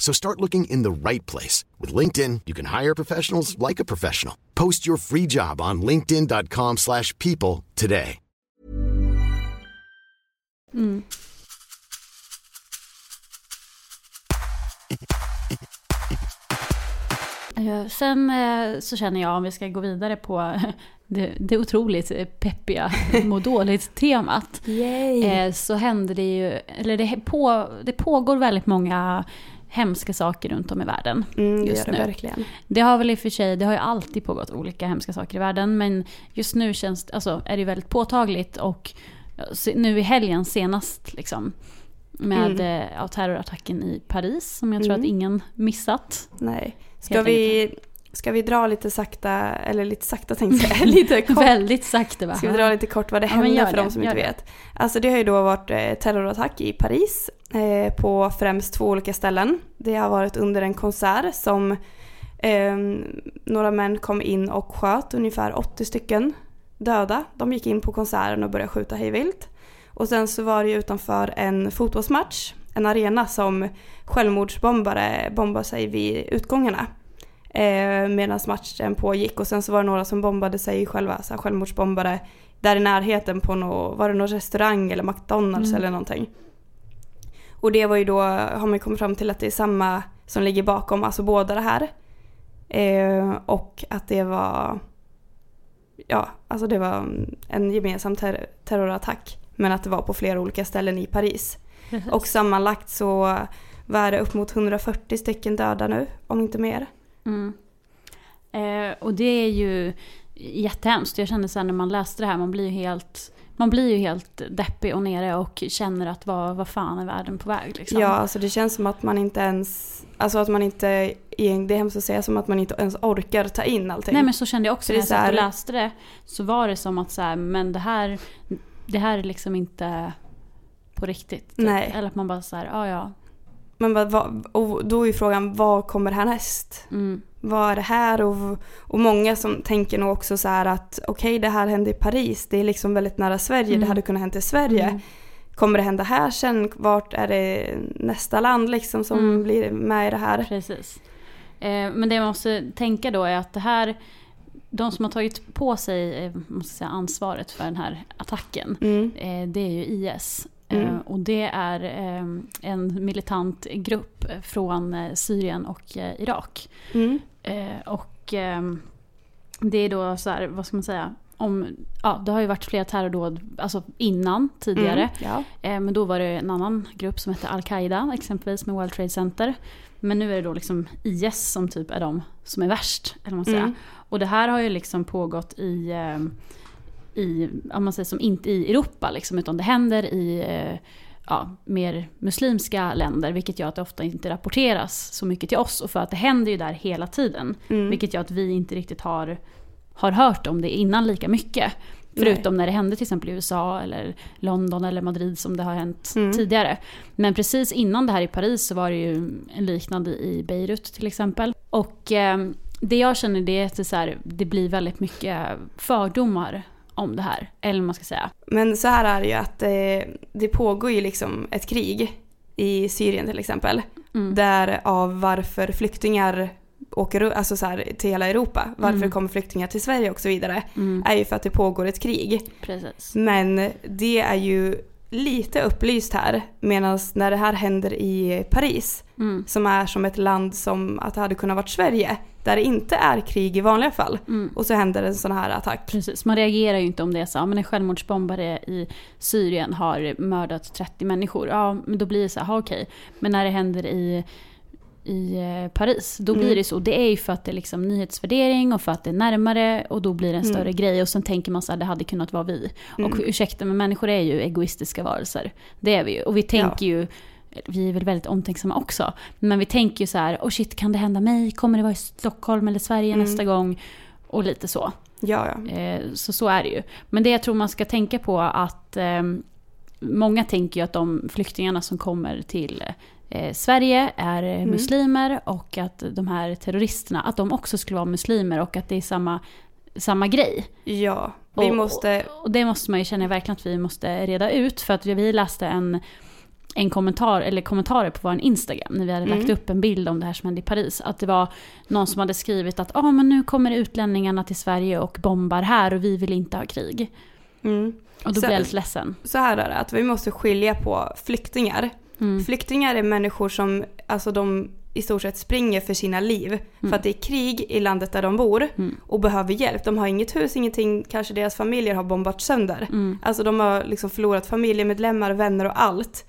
D: So start looking in the right place. With LinkedIn, you can hire professionals like a professional. Post your free job on linkedin.com slash people today.
A: Eh, Sen eh, så känner jag, om vi ska gå vidare på det, det otroligt peppiga må dåligt-temat.
B: Yay!
A: Eh, så händer det ju, eller det, på, det pågår väldigt många hemska saker runt om i världen.
B: Mm,
A: just
B: det
A: nu.
B: verkligen.
A: Det har väl i och för sig, det har ju alltid pågått olika hemska saker i världen, men just nu känns, alltså, är det väldigt påtagligt och nu i helgen senast liksom med
B: Mm.
A: eh, terrorattacken i Paris som jag tror
B: Mm.
A: att ingen missat.
B: Nej. Ska vi, ska vi dra lite sakta, eller lite sakta tänkte jag lite kort.
A: Väldigt sakta va?
B: Ska vi dra lite kort vad det
A: Ja,
B: hände
A: gör
B: för
A: det,
B: de som inte
A: det.
B: vet? Alltså det har ju då varit eh, terrorattack i Paris eh, på främst två olika ställen. Det har varit under en konsert som eh, några män kom in och sköt ungefär 80 stycken döda. De gick in på konserten och började skjuta hejvilt. Och sen så var det ju utanför en fotbollsmatch, en arena som självmordsbombare bombade sig vid utgångarna. Eh, Medan matchen pågick och sen så var det några som bombade sig själva, så här självmordsbombare där i närheten på nå, var det någon restaurang eller McDonalds
A: Mm.
B: eller någonting. Och det var ju då, har man kommit fram till att det är samma som ligger bakom, alltså båda det här. Eh, och att det var, ja, alltså det var en gemensam ter- terrorattack. Men att det var på flera olika ställen i Paris. Och sammanlagt så var det upp mot 140 stycken döda nu, om inte mer.
A: Mm. Eh, och det är ju jättehemskt. Jag kände sen när man läste det här, man blir ju helt, man blir ju helt deppig och nere och känner att vad, vad fan är världen på väg liksom.
B: Ja, alltså det känns som att man inte ens, alltså att man inte, det är hemskt att säga, som att man inte ens orkar ta in allting.
A: Nej men så kände jag också när jag satt och läste det. Så var det som att så här, men det här, det här är liksom inte på riktigt. typ.
B: Nej.
A: Eller att man bara så här, ja ja.
B: Men vad, vad, och då är ju frågan, vad kommer härnäst?
A: Mm.
B: Vad är det här? Och, och många som tänker nog också så här att okej, det här hände i Paris, det är liksom väldigt nära Sverige,
A: Mm.
B: det hade kunnat hända i Sverige.
A: Mm.
B: Kommer det hända här sen? Vart är det nästa land liksom som
A: Mm.
B: blir med i det här?
A: Precis. Eh, men det man måste tänka då är att det här, de som har tagit på sig eh, måste säga, ansvaret för den här attacken,
B: Mm.
A: eh, det är ju IS.
B: Mm.
A: Eh, och det är eh, en militant grupp från eh, Syrien och eh, Irak.
B: Mm.
A: Och ehm, det är då så här, vad ska man säga, om, ja, det har ju varit flera terrordåd alltså innan, tidigare.
B: Mm. Ja.
A: Men då var det en annan grupp som hette Al-Qaida, exempelvis med World Trade Center. Men nu är det då liksom IS som typ är de som är värst, eller man säger.
B: Mm.
A: Och det här har ju liksom pågått i, eh, i om man säger som inte i Europa liksom, utan det händer i eh, ja, mer muslimska länder, vilket gör att det ofta inte rapporteras så mycket till oss. Och för att det händer ju där hela tiden,
B: Mm.
A: vilket gör att vi inte riktigt har, har hört om det innan lika mycket. Förutom när det hände till exempel i USA eller London eller Madrid som det har hänt
B: Mm.
A: tidigare. Men precis innan det här i Paris så var det ju en liknande i Beirut till exempel. Och eh, det jag känner det är att det, så här, det blir väldigt mycket fördomar om det här. Eller vad man ska säga.
B: Men så här är det ju att det, det pågår ju liksom ett krig i Syrien till exempel.
A: Mm.
B: Därav varför flyktingar åker alltså så här, till hela Europa. Varför
A: Mm.
B: kommer flyktingar till Sverige och så vidare.
A: Mm.
B: Är ju för att det pågår ett krig.
A: Precis.
B: Men det är ju lite upplyst här. Medan när det här händer i Paris,
A: Mm.
B: som är som ett land som att det hade kunnat varit Sverige, där det inte är krig i vanliga fall.
A: Mm.
B: Och så händer en sån här attack.
A: Precis, man reagerar ju inte om det är så, ja, men en självmordsbombare i Syrien har mördat 30 människor. Ja, men då blir det så här, okej. Men när det händer i, i eh, Paris, då blir
B: Mm.
A: det så. Det är ju för att det är liksom nyhetsvärdering och för att det är närmare och då blir det en
B: Mm.
A: större grej. Och sen tänker man så här, det hade kunnat vara vi.
B: Mm.
A: Och ursäkta, men människor är ju egoistiska varelser. Det är vi ju. Och vi tänker ju, vi är väl väldigt omtänksamma också. Men vi tänker ju så här, oh shit, kan det hända mig? Kommer det vara i Stockholm eller Sverige
B: Mm.
A: nästa gång? Och lite så.
B: Ja, ja.
A: Eh, Så så är det ju. Men det jag tror man ska tänka på att eh, många tänker ju att de flyktingarna som kommer till eh, Sverige är eh, muslimer och att de här terroristerna, att de också skulle vara muslimer och att det är samma, samma grej.
B: Ja, vi
A: och,
B: måste...
A: Och, och det måste man ju känna verkligen att vi måste reda ut för att vi läste en en kommentar, eller kommentarer på vår Instagram när vi hade lagt
B: Mm.
A: upp en bild om det här som hände i Paris. Att det var någon som hade skrivit att ah, men nu kommer utlänningarna till Sverige och bombar här och vi vill inte ha krig.
B: Mm.
A: Och då
B: Så-
A: blev jag lite ledsen.
B: Så här är det, att vi måste skilja på flyktingar.
A: Mm.
B: Flyktingar är människor som, alltså de i stort sett springer för sina liv. För att det är krig i landet där de bor
A: Mm.
B: och behöver hjälp. De har inget hus, ingenting, kanske deras familjer har bombats sönder.
A: Mm.
B: Alltså de har liksom förlorat familjemedlemmar, vänner och allt.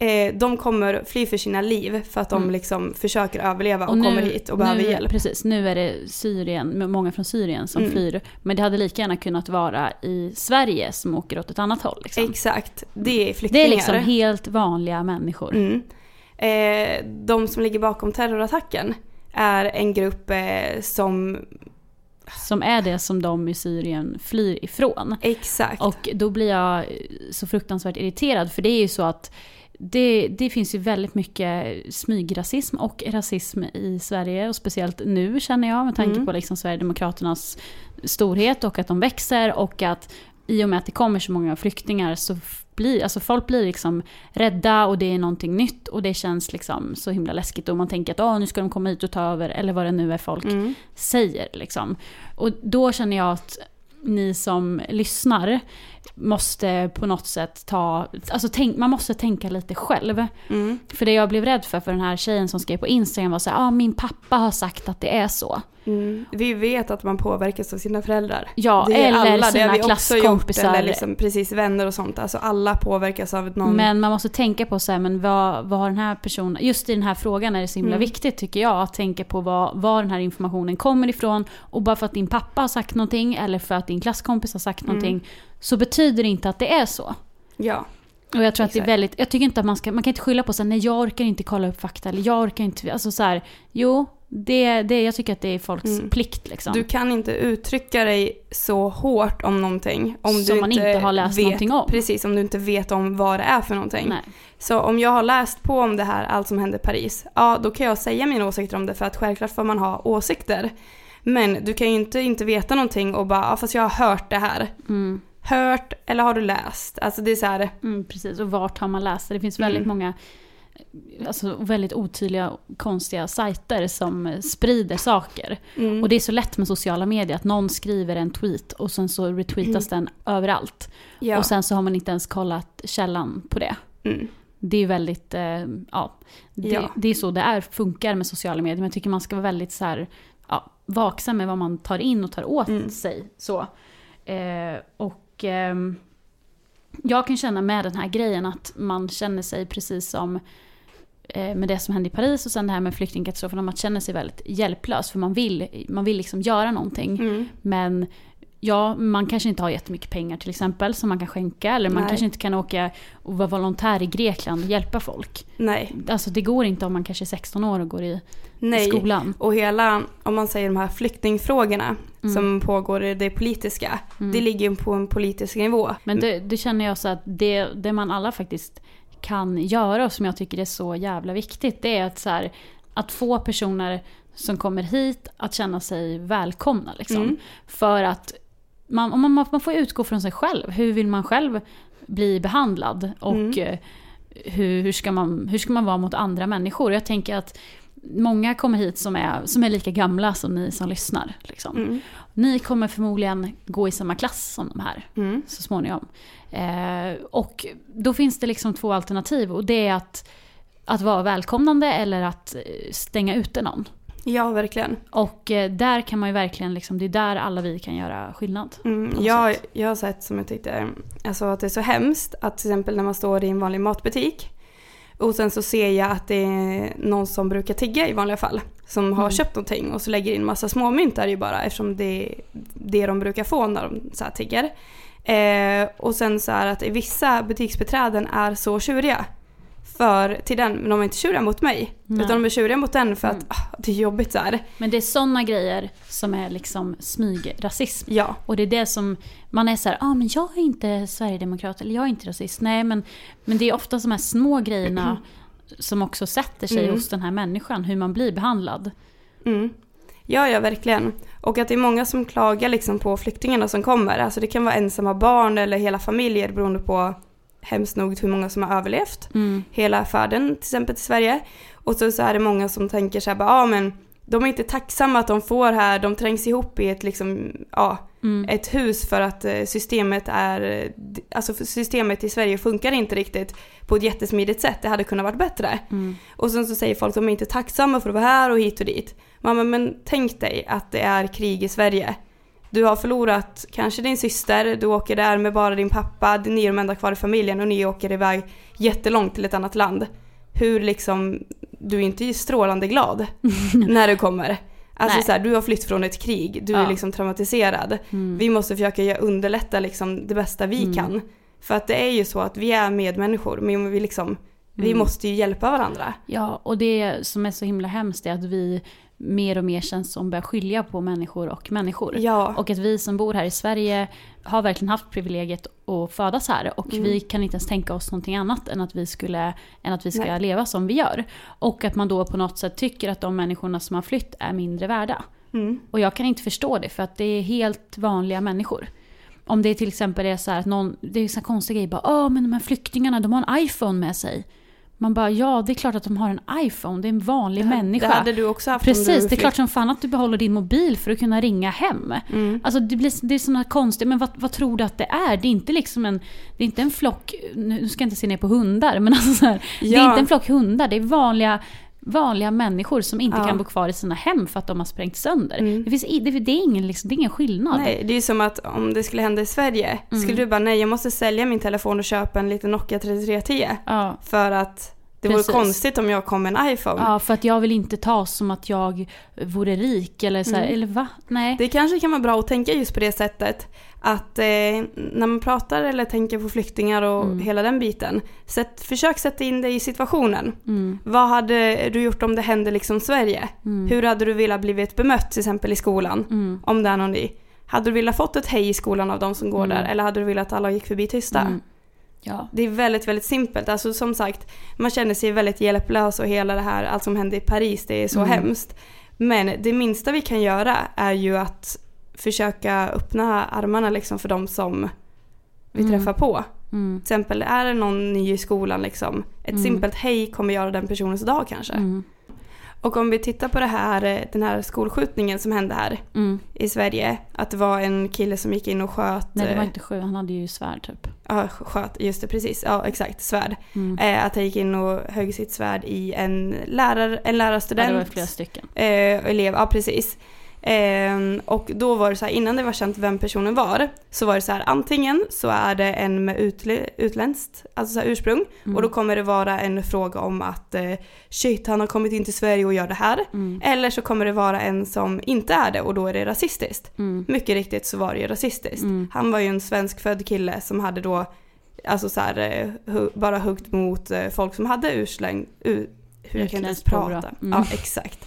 B: Eh, de kommer fly för sina liv för att de
A: Mm.
B: liksom försöker överleva och,
A: nu-
B: kommer hit och behöver
A: nu,
B: hjälp.
A: Precis, nu är det Syrien, många från Syrien som
B: Mm.
A: flyr. Men det hade lika gärna kunnat vara i Sverige som åker åt ett annat håll. Liksom.
B: Exakt, det är
A: Det
B: flyktingar.
A: är liksom helt vanliga människor.
B: Mm. Eh, de som ligger bakom terrorattacken är en grupp eh, som,
A: Som är det som de i Syrien flyr ifrån.
B: exakt.
A: Och då blir jag så fruktansvärt irriterad för det är ju så att det, det finns ju väldigt mycket smygrasism och rasism i Sverige och speciellt nu känner jag med tanke
B: Mm.
A: på liksom Sverigedemokraternas storhet och att de växer och att i och med att det kommer så många flyktingar så blir, alltså folk blir liksom rädda och det är någonting nytt och det känns liksom så himla läskigt och man tänker att "Åh, nu ska de komma hit och ta över eller vad det nu är folk
B: Mm.
A: säger. Liksom. Och då känner jag att ni som lyssnar måste på något sätt ta, alltså tänk, man måste tänka lite själv.
B: Mm.
A: För det jag blev rädd för, för den här tjejen som skrev på Instagram var så här, ah, min pappa har sagt att det är så.
B: Mm. Vi vet att man påverkas av sina föräldrar.
A: Ja,
B: det är
A: eller
B: alla, det
A: sina
B: vi också gjort.
A: klasskompisar.
B: Eller liksom precis vänner och sånt. Alltså alla påverkas av någon.
A: Men man måste tänka på så här, men vad, vad har den här personen, just i den här frågan är det så himla
B: Mm.
A: viktigt tycker jag, att tänka på vad, var den här informationen kommer ifrån. Och bara för att din pappa har sagt någonting eller för att din klasskompis har sagt
B: Mm.
A: någonting, så betyder det inte att det är så.
B: Ja.
A: Och jag tror att det är väldigt, jag tycker inte att man ska, man kan inte skylla på sig, nej jag orkar inte kolla upp fakta eller jag orkar inte, alltså så här, jo, det, det, jag tycker att det är folks
B: Mm.
A: plikt liksom.
B: Du kan inte uttrycka dig så hårt om någonting. Om
A: Som
B: du
A: man inte har läst
B: vet,
A: någonting om.
B: Precis, om du inte vet om vad det är för någonting.
A: nej.
B: Så om jag har läst på om det här, allt som hände i Paris, ja då kan jag säga mina åsikter om det för att självklart får man ha åsikter. Men du kan ju inte inte veta någonting och bara, ja, fast jag har hört det här.
A: Mm,
B: Hört eller har du läst? Alltså det är så här,
A: mm, precis, och vart har man läst det? Det finns väldigt
B: Mm.
A: många alltså, väldigt otydliga konstiga sajter som sprider saker.
B: mm,
A: Och det är så lätt med sociala medier att någon skriver en tweet och sen så retweetas den överallt.
B: ja.
A: Och sen så har man inte ens kollat källan på det.
B: mm,
A: Det är väldigt, eh, ja, det,
B: Ja.
A: det är så det är, funkar med sociala medier. Men jag tycker man ska vara väldigt så här, ja, vaksam med vad man tar in och tar åt
B: Mm.
A: sig. Så. Eh, och ehm, jag kan känna med den här grejen att man känner sig precis som eh, med det som hände i Paris och sen det här med flyktingkatastrofen, man känner sig väldigt hjälplös för man vill, man vill liksom göra någonting.
B: mm,
A: Men ja, man kanske inte har jättemycket pengar till exempel som man kan skänka. Eller man
B: Nej.
A: kanske inte kan åka och vara volontär i Grekland och hjälpa folk.
B: nej,
A: Alltså det går inte om man kanske är 16 år och går i, i
B: nej.
A: skolan.
B: Och hela, om man säger de här flyktingfrågorna
A: Mm.
B: som pågår i det politiska,
A: Mm.
B: det ligger ju på en politisk nivå.
A: Men det, det känner jag så att det, det man alla faktiskt kan göra och som jag tycker är så jävla viktigt. Det är att, så här, att få personer som kommer hit att känna sig välkomna. Liksom.
B: Mm.
A: För att man, man, man får utgå från sig själv. Hur vill man själv bli behandlad? Och
B: Mm.
A: eh, hur, hur, ska man, hur ska man vara mot andra människor? Jag tänker att många kommer hit som är, som är lika gamla som ni som lyssnar. Liksom.
B: Mm.
A: Ni kommer förmodligen gå i samma klass som de här
B: Mm.
A: så småningom. Eh, och då finns det liksom två alternativ och det är att, att vara välkomnande eller att eh, stänga ute någon.
B: Ja, verkligen.
A: Och eh, där kan man ju verkligen, liksom, det är där alla vi kan göra skillnad.
B: Mm, jag,
A: sätt.
B: jag har sett som jag tyckte, alltså att det är så hemskt att till exempel när man står i en vanlig matbutik och sen så ser jag att det är någon som brukar tigga i vanliga fall som har
A: Mm.
B: köpt någonting och så lägger in massa småmynt där ju bara eftersom det är det de brukar få när de så här tigger. Eh, och sen så är att vissa butiksbeträden är så tjuriga för, till den, men de är inte tjuriga mot mig.
A: Nej.
B: Utan de är tjuriga mot den för att
A: Mm.
B: ah, det är jobbigt så här.
A: Men det är sådana grejer som är liksom smygrasism.
B: Ja.
A: Och det är det som, man är så här, ah, men jag är inte sverigedemokrat eller jag är inte rasist. Nej men, men det är ofta de här små grejerna som också sätter sig
B: Mm.
A: hos den här människan, hur man blir behandlad.
B: Mm. Ja, ja, verkligen. Och att det är många som klagar liksom på flyktingarna som kommer. Alltså det kan vara ensamma barn eller hela familjer beroende på hemskt nog hur många som har överlevt
A: Mm.
B: hela färden till exempel till Sverige. Och så, så är det många som tänker så här, ja ah, men de är inte tacksamma att de får här, de trängs ihop i ett liksom, ja,
A: Mm.
B: ett hus för att eh, systemet är, eh, alltså systemet i Sverige funkar inte riktigt på ett jättesmidigt sätt, det hade kunnat varit bättre.
A: Mm.
B: Och sen så säger folk de är inte tacksamma för att vara här och hit och dit. Mamma, men tänk dig att det är krig i Sverige. Du har förlorat kanske din syster, du åker där med bara din pappa, ni är de enda kvar i familjen och ni åker iväg jättelångt till ett annat land. Hur liksom, du är inte strålande glad när du kommer. Alltså
A: Nej.
B: så här, du har flytt från ett krig, du är
A: Ja.
B: liksom traumatiserad.
A: Mm.
B: Vi måste försöka göra- underlätta liksom det bästa vi
A: Mm.
B: kan. För att det är ju så att vi är medmänniskor, men vi, liksom, vi
A: Mm.
B: måste ju hjälpa varandra.
A: Ja, och det som är så himla hemskt är att vi mer och mer känns som börjar skilja på människor och människor.
B: Ja.
A: Och att vi som bor här i Sverige har verkligen haft privilegiet att födas här och
B: Mm.
A: vi kan inte ens tänka oss någonting annat än att vi, skulle, än att vi ska
B: Nej.
A: leva som vi gör. Och att man då på något sätt tycker att de människorna som har flytt är mindre värda.
B: Mm.
A: Och jag kan inte förstå det för att det är helt vanliga människor. Om det till exempel är så här att någon, det är så konstiga grejer, bara Åh, men de här flyktingarna de har en iPhone med sig. Man bara ja, det är klart att de har en iPhone, det är en vanlig människa.
B: Det hade du också haft om
A: Precis,
B: du
A: det är klart som fan att du behåller din mobil för att kunna ringa hem.
B: Mm.
A: Alltså det, blir, det är sådana konstiga, men vad, vad tror du att det är? Det är inte liksom en, det är inte en flock, nu ska jag inte se ner på hundar, men alltså så här, det är
B: Ja.
A: inte en flock hundar, det är vanliga, vanliga människor som inte
B: Ja.
A: kan bo kvar i sina hem för att de har sprängt sönder.
B: Mm.
A: Det, finns, det, det, är ingen, liksom, det är ingen skillnad.
B: Nej, det är ju som att om det skulle hända i Sverige,
A: Mm.
B: skulle du bara nej jag måste sälja min telefon och köpa en liten Nokia 3310
A: Ja.
B: för att det
A: Precis.
B: vore konstigt om jag kom med en iPhone.
A: ja, för att jag vill inte ta som att jag vore rik eller så här,
B: Mm.
A: eller va? Nej.
B: Det kanske kan vara bra att tänka just på det sättet att eh, när man pratar eller tänker på flyktingar och
A: Mm.
B: hela den biten, sätt, försök sätta in dig i situationen.
A: Mm.
B: Vad hade du gjort om det hände liksom Sverige?
A: Mm.
B: Hur hade du velat blivit bemött till exempel i skolan?
A: Mm.
B: Om det är någon ny. Hade du velat fått ett hej i skolan av de som går
A: Mm.
B: där? Eller hade du velat att alla gick förbi tysta?
A: Mm. Ja.
B: Det är väldigt, väldigt simpelt. Alltså som sagt, man känner sig väldigt hjälplös och hela det här, allt som hände i Paris, det är så
A: Mm.
B: hemskt. Men det minsta vi kan göra är ju att försöka öppna armarna liksom för de som vi
A: Mm.
B: träffar på.
A: Mm.
B: Till exempel, är det någon ny i skolan liksom, ett
A: Mm.
B: simpelt hej kommer göra den personens dag kanske.
A: Mm.
B: Och om vi tittar på det här, den här skolskjutningen som hände här
A: Mm.
B: i Sverige, att det var en kille som gick in och sköt,
A: Nej, det var
B: eh,
A: inte sju, han hade ju svärd typ.
B: ja sköt, just det precis, ja exakt, svärd.
A: Mm.
B: Eh, att han gick in och högg sitt svärd i en, lärar, en
A: Ja,
B: lärarstudent.
A: det var flera stycken.
B: eh, elev, ja precis. Ehm, och då var det så här, innan det var känt vem personen var, så var det så här, antingen så är det en med utle, utländskt, alltså så här ursprung,
A: Mm.
B: och då kommer det vara en fråga om att eh, shit, han har kommit in till Sverige och gör det här.
A: Mm.
B: Eller så kommer det vara en som inte är det och då är det rasistiskt.
A: Mm.
B: Mycket riktigt så var det ju rasistiskt.
A: Mm.
B: Han var ju en svenskfödd kille som hade då alltså så här, eh, hu- bara huggt mot eh, folk som hade ursläng, u, hur jag kan inte ens prata.
A: Mm.
B: Ja, exakt.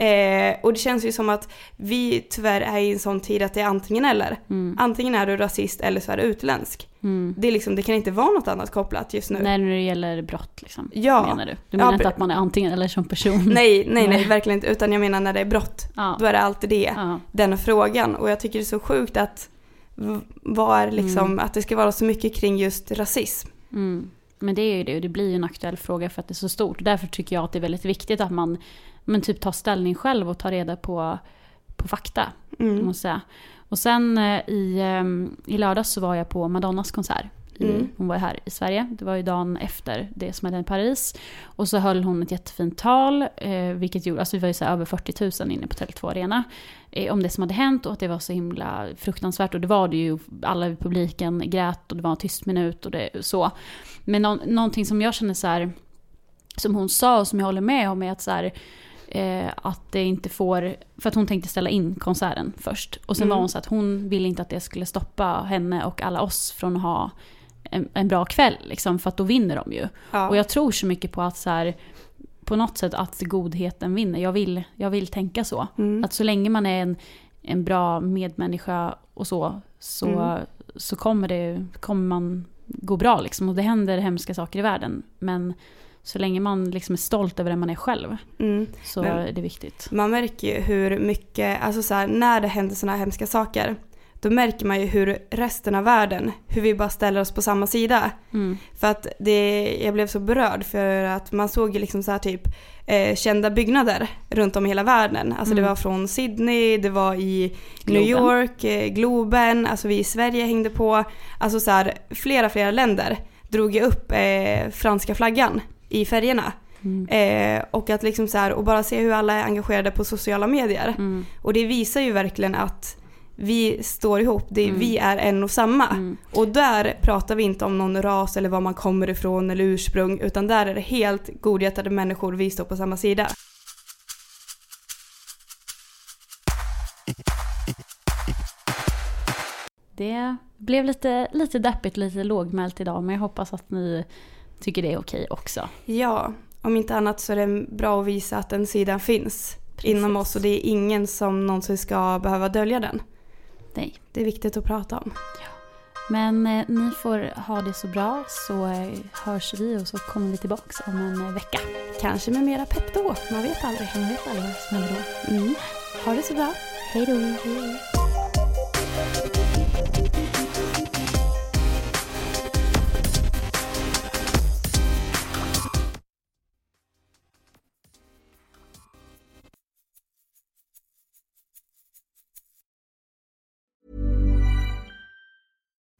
B: Eh, och det känns ju som att vi tyvärr är i en sån tid att det är antingen eller.
A: Mm.
B: Antingen är du rasist eller så är du utländsk.
A: Mm.
B: Det, är liksom, det kan inte vara något annat kopplat just nu.
A: Nej, när det gäller brott liksom.
B: Ja.
A: Menar du? Du
B: Ja,
A: menar inte
B: pre-
A: att man är antingen eller som person?
B: Nej, nej, nej, verkligen inte. Utan jag menar när det är brott.
A: Ja.
B: Då är det alltid det.
A: Ja.
B: den frågan och jag tycker det är så sjukt att v- vad är liksom,
A: Mm.
B: att det ska vara så mycket kring just rasism.
A: Mm. Men det är ju det, och det blir ju en aktuell fråga för att det är så stort. Därför tycker jag att det är väldigt viktigt att man men typ tar ställning själv och tar reda på, på fakta.
B: Mm.
A: Måste säga. Och sen eh, i, eh, i lördags så var jag på Madonnas konsert. I,
B: Mm.
A: Hon var här i Sverige. Det var ju dagen efter det som hände i Paris. Och så höll hon ett jättefint tal. Eh, vilket gjorde, alltså vi var ju så över 40 000 inne på Tele2 Arena. Eh, om det som hade hänt och att det var så himla fruktansvärt. Och det var det ju. Alla i publiken grät och det var en tyst minut och det så. Men nå, någonting som jag känner så här. Som hon sa och som jag håller med om är att så här. Eh, att det inte får, för att hon tänkte ställa in konserten först. Och sen
B: Mm.
A: var hon så att hon ville inte att det skulle stoppa henne och alla oss från att ha en, en bra kväll. Liksom, för att då vinner de ju.
B: Ja.
A: Och jag tror så mycket på att så här, på något sätt att godheten vinner. Jag vill, jag vill tänka så.
B: mm.
A: Att så länge man är en, en bra medmänniska och så, så,
B: Mm.
A: så kommer, det, kommer man gå bra. Liksom. Och det händer hemska saker i världen. Men så länge man liksom är stolt över den man är själv
B: Mm.
A: så
B: Men-
A: är det viktigt.
B: Man märker ju hur mycket, alltså så här, när det händer sådana här hemska saker, då märker man ju hur resten av världen, hur vi bara ställer oss på samma sida.
A: Mm.
B: För att det, jag blev så berörd för att man såg ju liksom så här typ eh, kända byggnader runt om i hela världen. Alltså det
A: Mm.
B: var från Sydney, det var i New
A: Globen.
B: York, eh, Globen, alltså vi i Sverige hängde på. Alltså så här, flera, flera länder drog ju upp eh, franska flaggan i färgerna.
A: Mm.
B: Eh, och att liksom så här, och bara se hur alla är engagerade på sociala medier.
A: Mm.
B: Och det visar ju verkligen att vi står ihop, det,
A: Mm.
B: vi är en och samma.
A: Mm.
B: Och där pratar vi inte om någon ras eller var man kommer ifrån eller ursprung utan där är det helt godhjärtade människor, vi står på samma sida.
A: Det blev lite, lite deppigt, lite lågmält idag men jag hoppas att ni tycker det är okej också.
B: Ja, om inte annat så är det bra att visa att den sidan finns
A: Precis.
B: inom oss och det är ingen som någonsin ska behöva dölja den.
A: Nej.
B: Det är viktigt att prata om.
A: Men eh, ni får ha det så bra så eh, hörs vi och så kommer vi tillbaks om en eh, vecka.
B: Kanske med mera pepp då, man vet aldrig.
A: Man vet aldrig vad som händer då.
B: Mm. Ha det så bra.
A: Hej då!